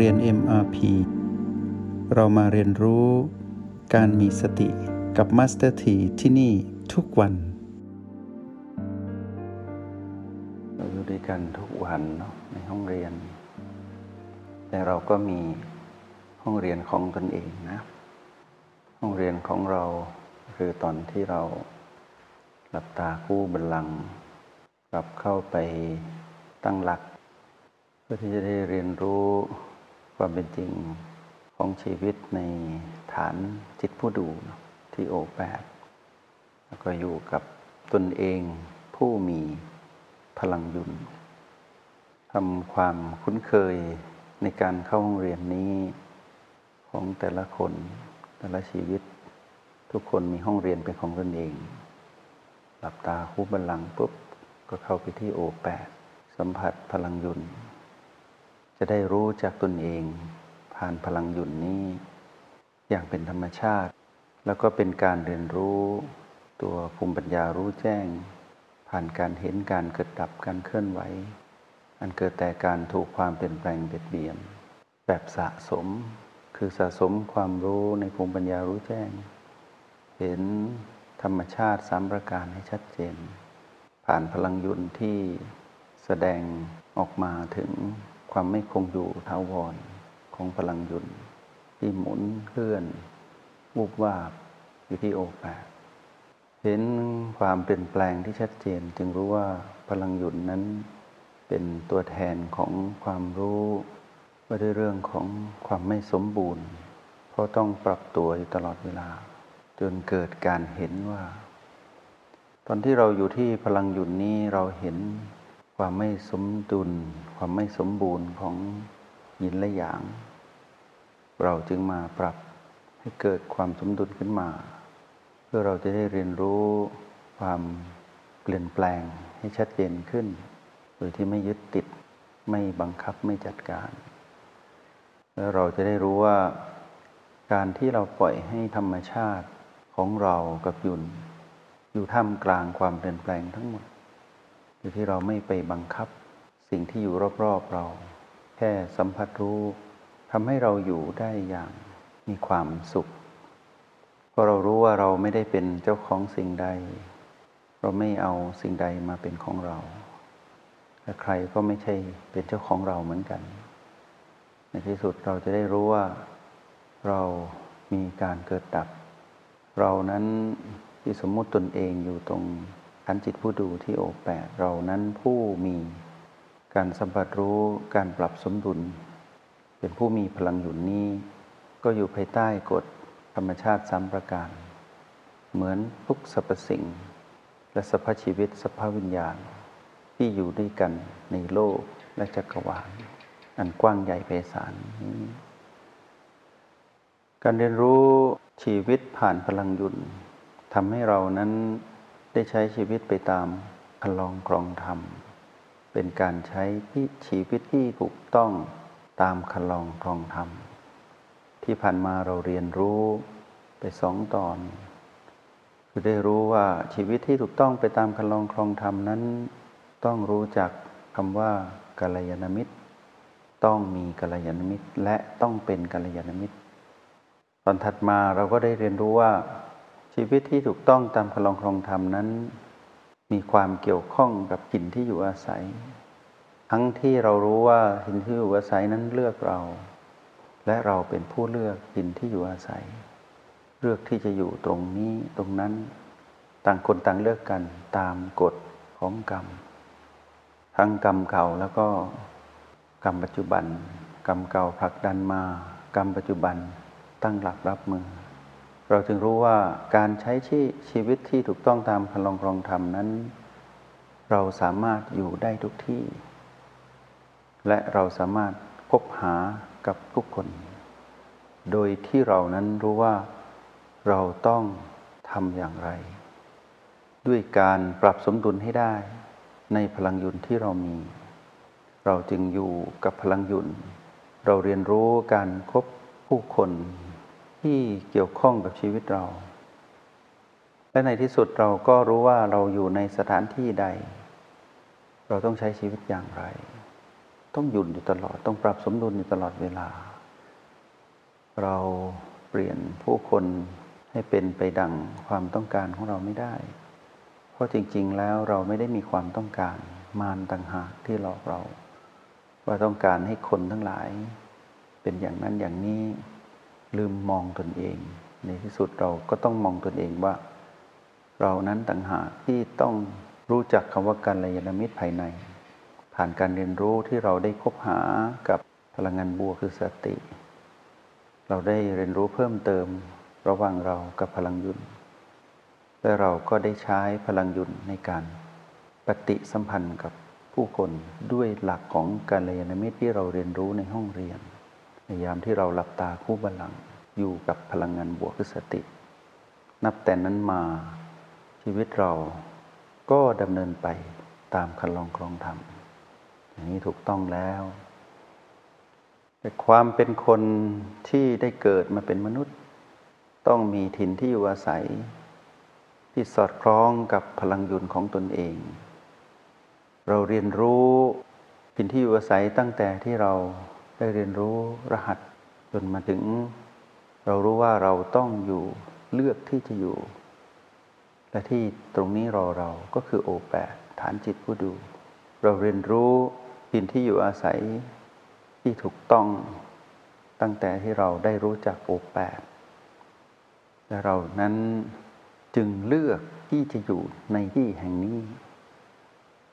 เรียน MRP เรามาเรียนรู้การมีสติกับ Master T ที่ที่นี่ทุกวัน เราอยู่ด้วยกันทุกวันเนาะในห้องเรียน แต่เราก็มีห้องเรียนของตนเองนะ ห้องเรียนของเราคือตอนที่เราหลับตาคู่บัลลังกลับเข้าไปตั้งหลัก เพื่อที่จะได้เรียนรู้ ความเป็นจริงของชีวิตในฐานจิตผู้ดูที่โอแปดแล้วก็อยู่กับตนเองผู้มีพลังยุนทำความคุ้นเคยในการเข้าห้องเรียนนี้ของแต่ละคนแต่ละชีวิต ทุกคนมีห้องเรียนเป็นของตนเอง หลับตาคู่บัลลังก์ปุ๊บก็เข้าไปที่โอแปดสัมผัสพลังยุน จะได้รู้จากตนเอง ผ่านพลังหยุนนี้ อย่างเป็นธรรมชาติ แล้วก็เป็นการเรียนรู้ ตัวภูมิปัญญารู้แจ้ง ผ่านการเห็นการเกิดดับการเคลื่อนไหว อันเกิดแต่การถูกความเปลี่ยนแปลงเบียดเบียน แบบสะสม คือสะสมความรู้ในภูมิปัญญารู้แจ้ง เห็นธรรมชาติสามประการให้ชัดเจน ผ่านพลังยุนที่แสดงออกมาถึง ความไม่คงอยู่ท้าวรของพลังยุนที่หมุนเคลื่อนวูบวาบอยู่ที่โอแปดเห็นความเปลี่ยนแปลงที่ชัดเจน จึงรู้ว่าพลังยุนนั้นเป็นตัวแทนของความรู้ว่าด้วยเรื่องของความไม่สมบูรณ์ เพราะต้องปรับตัวอยู่ตลอดเวลา จนเกิดการเห็นว่า ตอนที่เราอยู่ที่พลังหยุดนี้เราเห็น ความไม่สมดุล ความไม่สมบูรณ์ของยินและหยาง เราจึงมาปรับให้เกิดความสมดุลขึ้นมา เพื่อเราจะได้เรียนรู้ความเปลี่ยนแปลงให้ชัดเจนขึ้น โดยที่ไม่ยึดติดไม่บังคับไม่จัดการ แล้วเราจะได้รู้ว่าการที่เราปล่อยให้ธรรมชาติของเรากับยุนอยู่ท่ามกลางความเปลี่ยนแปลงทั้งหมด โดยที่เราไม่ไปบังคับ สิ่งที่อยู่รอบๆเรา แค่สัมผัสรู้ทำให้เราอยู่ได้อย่างมีความสุข เพราะเรารู้ว่าเราไม่ได้เป็นเจ้าของสิ่งใด เราไม่เอาสิ่งใดมาเป็นของเราและใครก็ไม่ใช่เป็นเจ้าของเราเหมือนกัน ในที่สุดเราจะได้รู้ว่าเรามีการเกิดดับ เรานั้นที่สมมุติตนเองอยู่ตรง ขันจิตผู้ดูที่โอแปดเรานั้นผู้มีการสัมผัสรู้การปรับสมดุล เป็นผู้มีพลังหยุนนี้ ก็อยู่ภายใต้กฎธรรมชาติสามประการ เหมือนทุกสรรพสิ่ง และสรรพชีวิตสรรพวิญญาณ ที่อยู่ด้วยกันในโลกและจักรวาล อันกว้างใหญ่ไพศาลนี้การเรียนรู้ชีวิตผ่านพลังยุนทำให้เรานั้น ได้ใช้ชีวิตไปตามคลองกรองธรรม เป็นการใช้ที่ชีวิตที่ถูกต้องตามคลองกรองธรรม ที่ผ่านมาเราเรียนรู้ไปสองตอน คือได้รู้ว่าชีวิตที่ถูกต้องไปตามคลองครองธรรมนั้น ต้องรู้จักคำว่ากัลยาณมิตร ต้องมีกัลยาณมิตร และต้องเป็นกัลยาณมิตร ตอนถัดมาเราก็ได้เรียนรู้ว่า ชีวิตที่ถูกต้องตามคลองครองธรรมนั้น มีความเกี่ยวข้องกับหินที่อยู่อาศัย ทั้งที่เรารู้ว่าหินที่อยู่อาศัยนั้นเลือกเรา และเราเป็นผู้เลือกหินที่อยู่อาศัย เลือกที่จะอยู่ตรงนี้ตรงนั้น ต่างคนต่างเลือกกันตามกฎของกรรม ทั้งกรรมเก่าแล้วก็กรรมปัจจุบัน กรรมเก่าผลักดันมา กรรมปัจจุบันตั้งหลักรับมือ เราจึงรู้ว่าการใช้ชีชีวิตที่ถูกต้องตามพลองครองธรรมนั้น เราสามารถอยู่ได้ทุกที่ และเราสามารถพบหากับทุกคน โดยที่เรานั้นรู้ว่าเราต้องทำอย่างไร ด้วยการปรับสมดุลให้ได้ ในพลังยุนที่เรามี เราจึงอยู่กับพลังยุนเราเรียนรู้การคบผู้คน ที่เกี่ยวข้องกับชีวิตเรา และในที่สุดเราก็รู้ว่าเราอยู่ในสถานที่ใด เราต้องใช้ชีวิตอย่างไร ต้องหยุดอยู่ตลอด ต้องปรับสมดุลอยู่ตลอดเวลา เราเปลี่ยนผู้คนให้เป็นไปดังความต้องการของเราไม่ได้ เพราะจริง ๆ แล้วเราไม่ได้มีความต้องการมารต่างหากที่หลอกเรา ว่าต้องการให้คนทั้งหลาย เป็นอย่างนั้นอย่างนี้ ลืมมองตนเอง ในที่สุดเราก็ต้องมองตนเองว่า เรานั้นต่างหากที่ต้องรู้จักคำว่าการลยานมิตรภายใน ผ่านการเรียนรู้ที่เราได้คบหากับพลังงานบวกคือสติ เราได้เรียนรู้เพิ่มเติมระหว่างเรากับพลังยุนและเราก็ได้ใช้พลังยุนในการปฏิสัมพันธ์กับผู้คนด้วยหลักของการลยนมิตรที่เราเรียนรู้ในห้องเรียน ในยามที่เราหลับตาคู่บัลลังก์อยู่กับพลังงานบวกคือสติ นับแต่นั้นมาชีวิตเราก็ดำเนินไปตามคันลองครองธรรมอย่างนี้ถูกต้องแล้ว แต่ความเป็นคนที่ได้เกิดมาเป็นมนุษย์ ต้องมีถิ่นที่อยู่อาศัย ที่สอดคล้องกับพลังยุนของตนเอง เราเรียนรู้ถิ่นที่อยู่อาศัยตั้งแต่ที่เรา ได้เรียนรู้รหัสจนมาถึง เรารู้ว่าเราต้องอยู่เลือกที่จะอยู่ และที่ตรงนี้รอเราก็คือโอแปดฐานจิตผู้ดู เราเรียนรู้ถิ่นที่อยู่อาศัยที่ถูกต้องตั้งแต่ที่เราได้รู้จักโอแปดและเรานั้นจึงเลือกที่จะอยู่ในที่แห่งนี้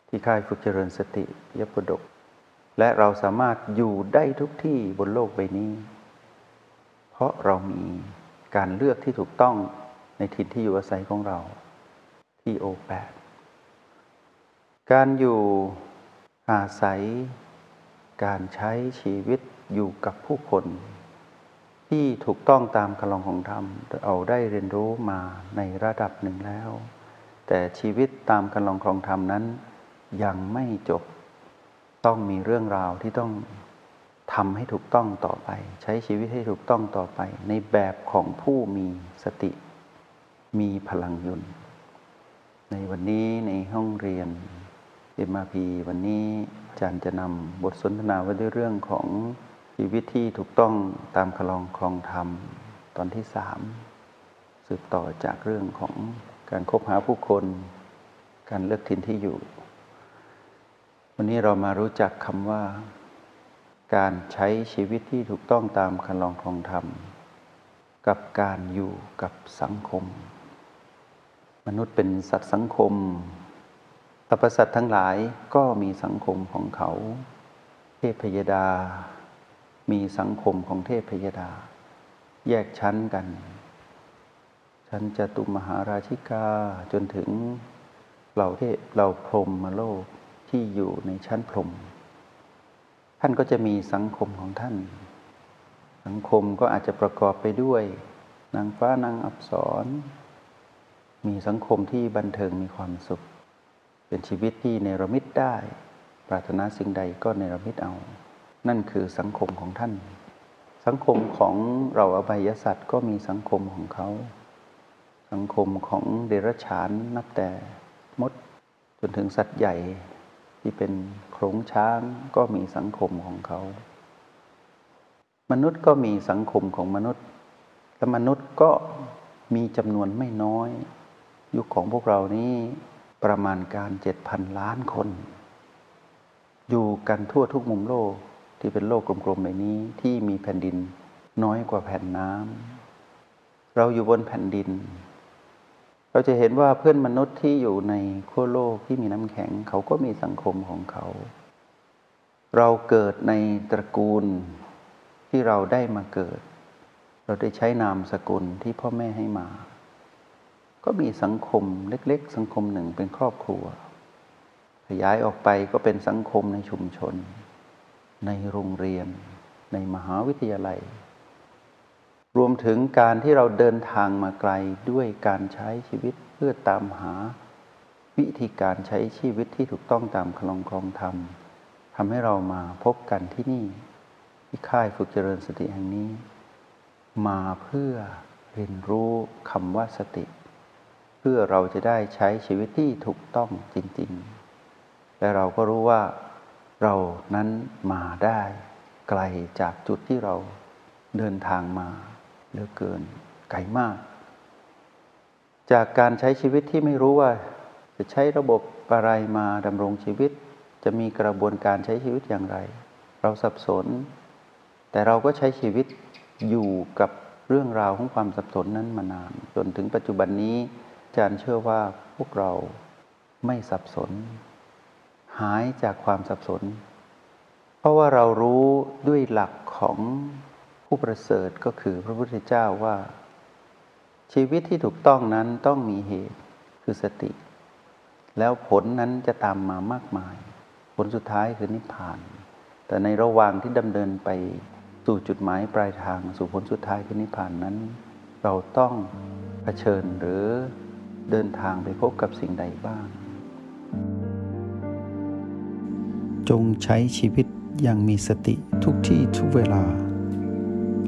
ที่ค่ายฝึกเจริญสติยปดก และเราสามารถอยู่ได้ทุกที่บนโลกใบนี้ เพราะเรามีการเลือกที่ถูกต้องในถิ่นที่อยู่อาศัยของเราที่โอแปดการอยู่อาศัย การใช้ชีวิตอยู่กับผู้คน ที่ถูกต้องตามคำลองของธรรมเอาได้เรียนรู้มาในระดับหนึ่งแล้ว แต่ชีวิตตามคำลองของธรรมนั้นยังไม่จบ ต้องมีเรื่องราวที่ต้องทำให้ถูกต้องต่อไป ใช้ชีวิตให้ถูกต้องต่อไป ในแบบของผู้มีสติ มีพลังยุนในวันนี้ในห้องเรียนเอ็มพีวันนี้อาจารย์จะนำบทสนทนาไว้ด้วยเรื่องของชีวิตที่ถูกต้องตามคลองคลองธรรม ตอนที่สามสืบต่อจากเรื่องของการคบหาผู้คน การเลือกถิ่นที่อยู่ วันนี้เรามารู้จักคำว่า การใช้ชีวิตที่ถูกต้องตามคันลองคลองธรรม กับการอยู่กับสังคม มนุษย์เป็นสัตว์สังคมสรรพสัตว์ทั้งหลายก็มีสังคมของเขา เทพพยดา มีสังคมของเทพพยดา แยกชั้นกัน ชั้นจตุมหาราชิกาจนถึงเหล่าเทพเหล่าพรหมมาโลก ที่อยู่ในชั้นพรหมท่านก็จะมีสังคมของท่าน สังคมก็อาจจะประกอบไปด้วย นางฟ้านางอับสรมีสังคมที่บันเทิงมีความสุข เป็นชีวิตที่เนรมิตได้ ปรารถนาสิ่งใดก็เนรมิตเอา นั่นคือสังคมของท่าน สังคมของเราอบายสัตว์ก็มีสังคมของเขา สังคมของเดรัจฉานนับแต่มดจนถึงสัตว์ใหญ่ ที่เป็นโขงช้างก็มีสังคมของเขา มนุษย์ก็มีสังคมของมนุษย์และมนุษย์ก็มีจำนวนไม่น้อย ยุคของพวกเรานี้ประมาณการเจ็ดพันล้านคน อยู่กันทั่วทุกมุมโลกที่เป็นโลกกลมๆใบนี้ที่มีแผ่นดินน้อยกว่าแผ่นน้ำเราอยู่บนแผ่นดิน เราจะเห็นว่าเพื่อนมนุษย์ที่อยู่ในขั้วโลกที่มีน้ำแข็ง เขาก็มีสังคมของเขา เราเกิดในตระกูลที่เราได้มาเกิด เราได้ใช้นามสกุลที่พ่อแม่ให้มา ก็มีสังคมเล็ก ๆ สังคมหนึ่งเป็นครอบครัว ขยายออกไปก็เป็นสังคมในชุมชน ในโรงเรียน ในมหาวิทยาลัย รวมถึงการที่เราเดินทางมาไกลด้วยการใช้ชีวิตเพื่อตามหา วิธีการใช้ชีวิตที่ถูกต้องตามคลองคลองธรรมทำให้เรามาพบกันที่นี่ ที่ค่ายฝึกเจริญสติแห่งนี้ มาเพื่อเรียนรู้คำว่าสติ เพื่อเราจะได้ใช้ชีวิตที่ถูกต้องจริง ๆ และเราก็รู้ว่าเรานั้นมาได้ไกลจากจุดที่เราเดินทางมา เหลือเกินไกลมาก จากการใช้ชีวิตที่ไม่รู้ว่า จะใช้ระบบอะไรมาดำรงชีวิต จะมีกระบวนการใช้ชีวิตอย่างไร เราสับสน แต่เราก็ใช้ชีวิตอยู่กับเรื่องราวของความสับสนนั้นมานาน จนถึงปัจจุบันนี้อาจารย์เชื่อว่าพวกเราไม่สับสน หายจากความสับสน เพราะว่าเรารู้ด้วยหลักของ ผู้ประเสริฐก็คือพระพุทธเจ้าว่า ชีวิตที่ถูกต้องนั้นต้องมีเหตุคือสติ แล้วผลนั้นจะตามมามากมาย ผลสุดท้ายคือนิพพาน แต่ในระหว่างที่ดำเนินไปสู่จุดหมายปลายทางสู่ผลสุดท้ายคือนิพพานนั้น เราต้องเผชิญหรือเดินทางไปพบกับสิ่งใดบ้าง จงใช้ชีวิตอย่างมีสติทุกที่ทุกเวลา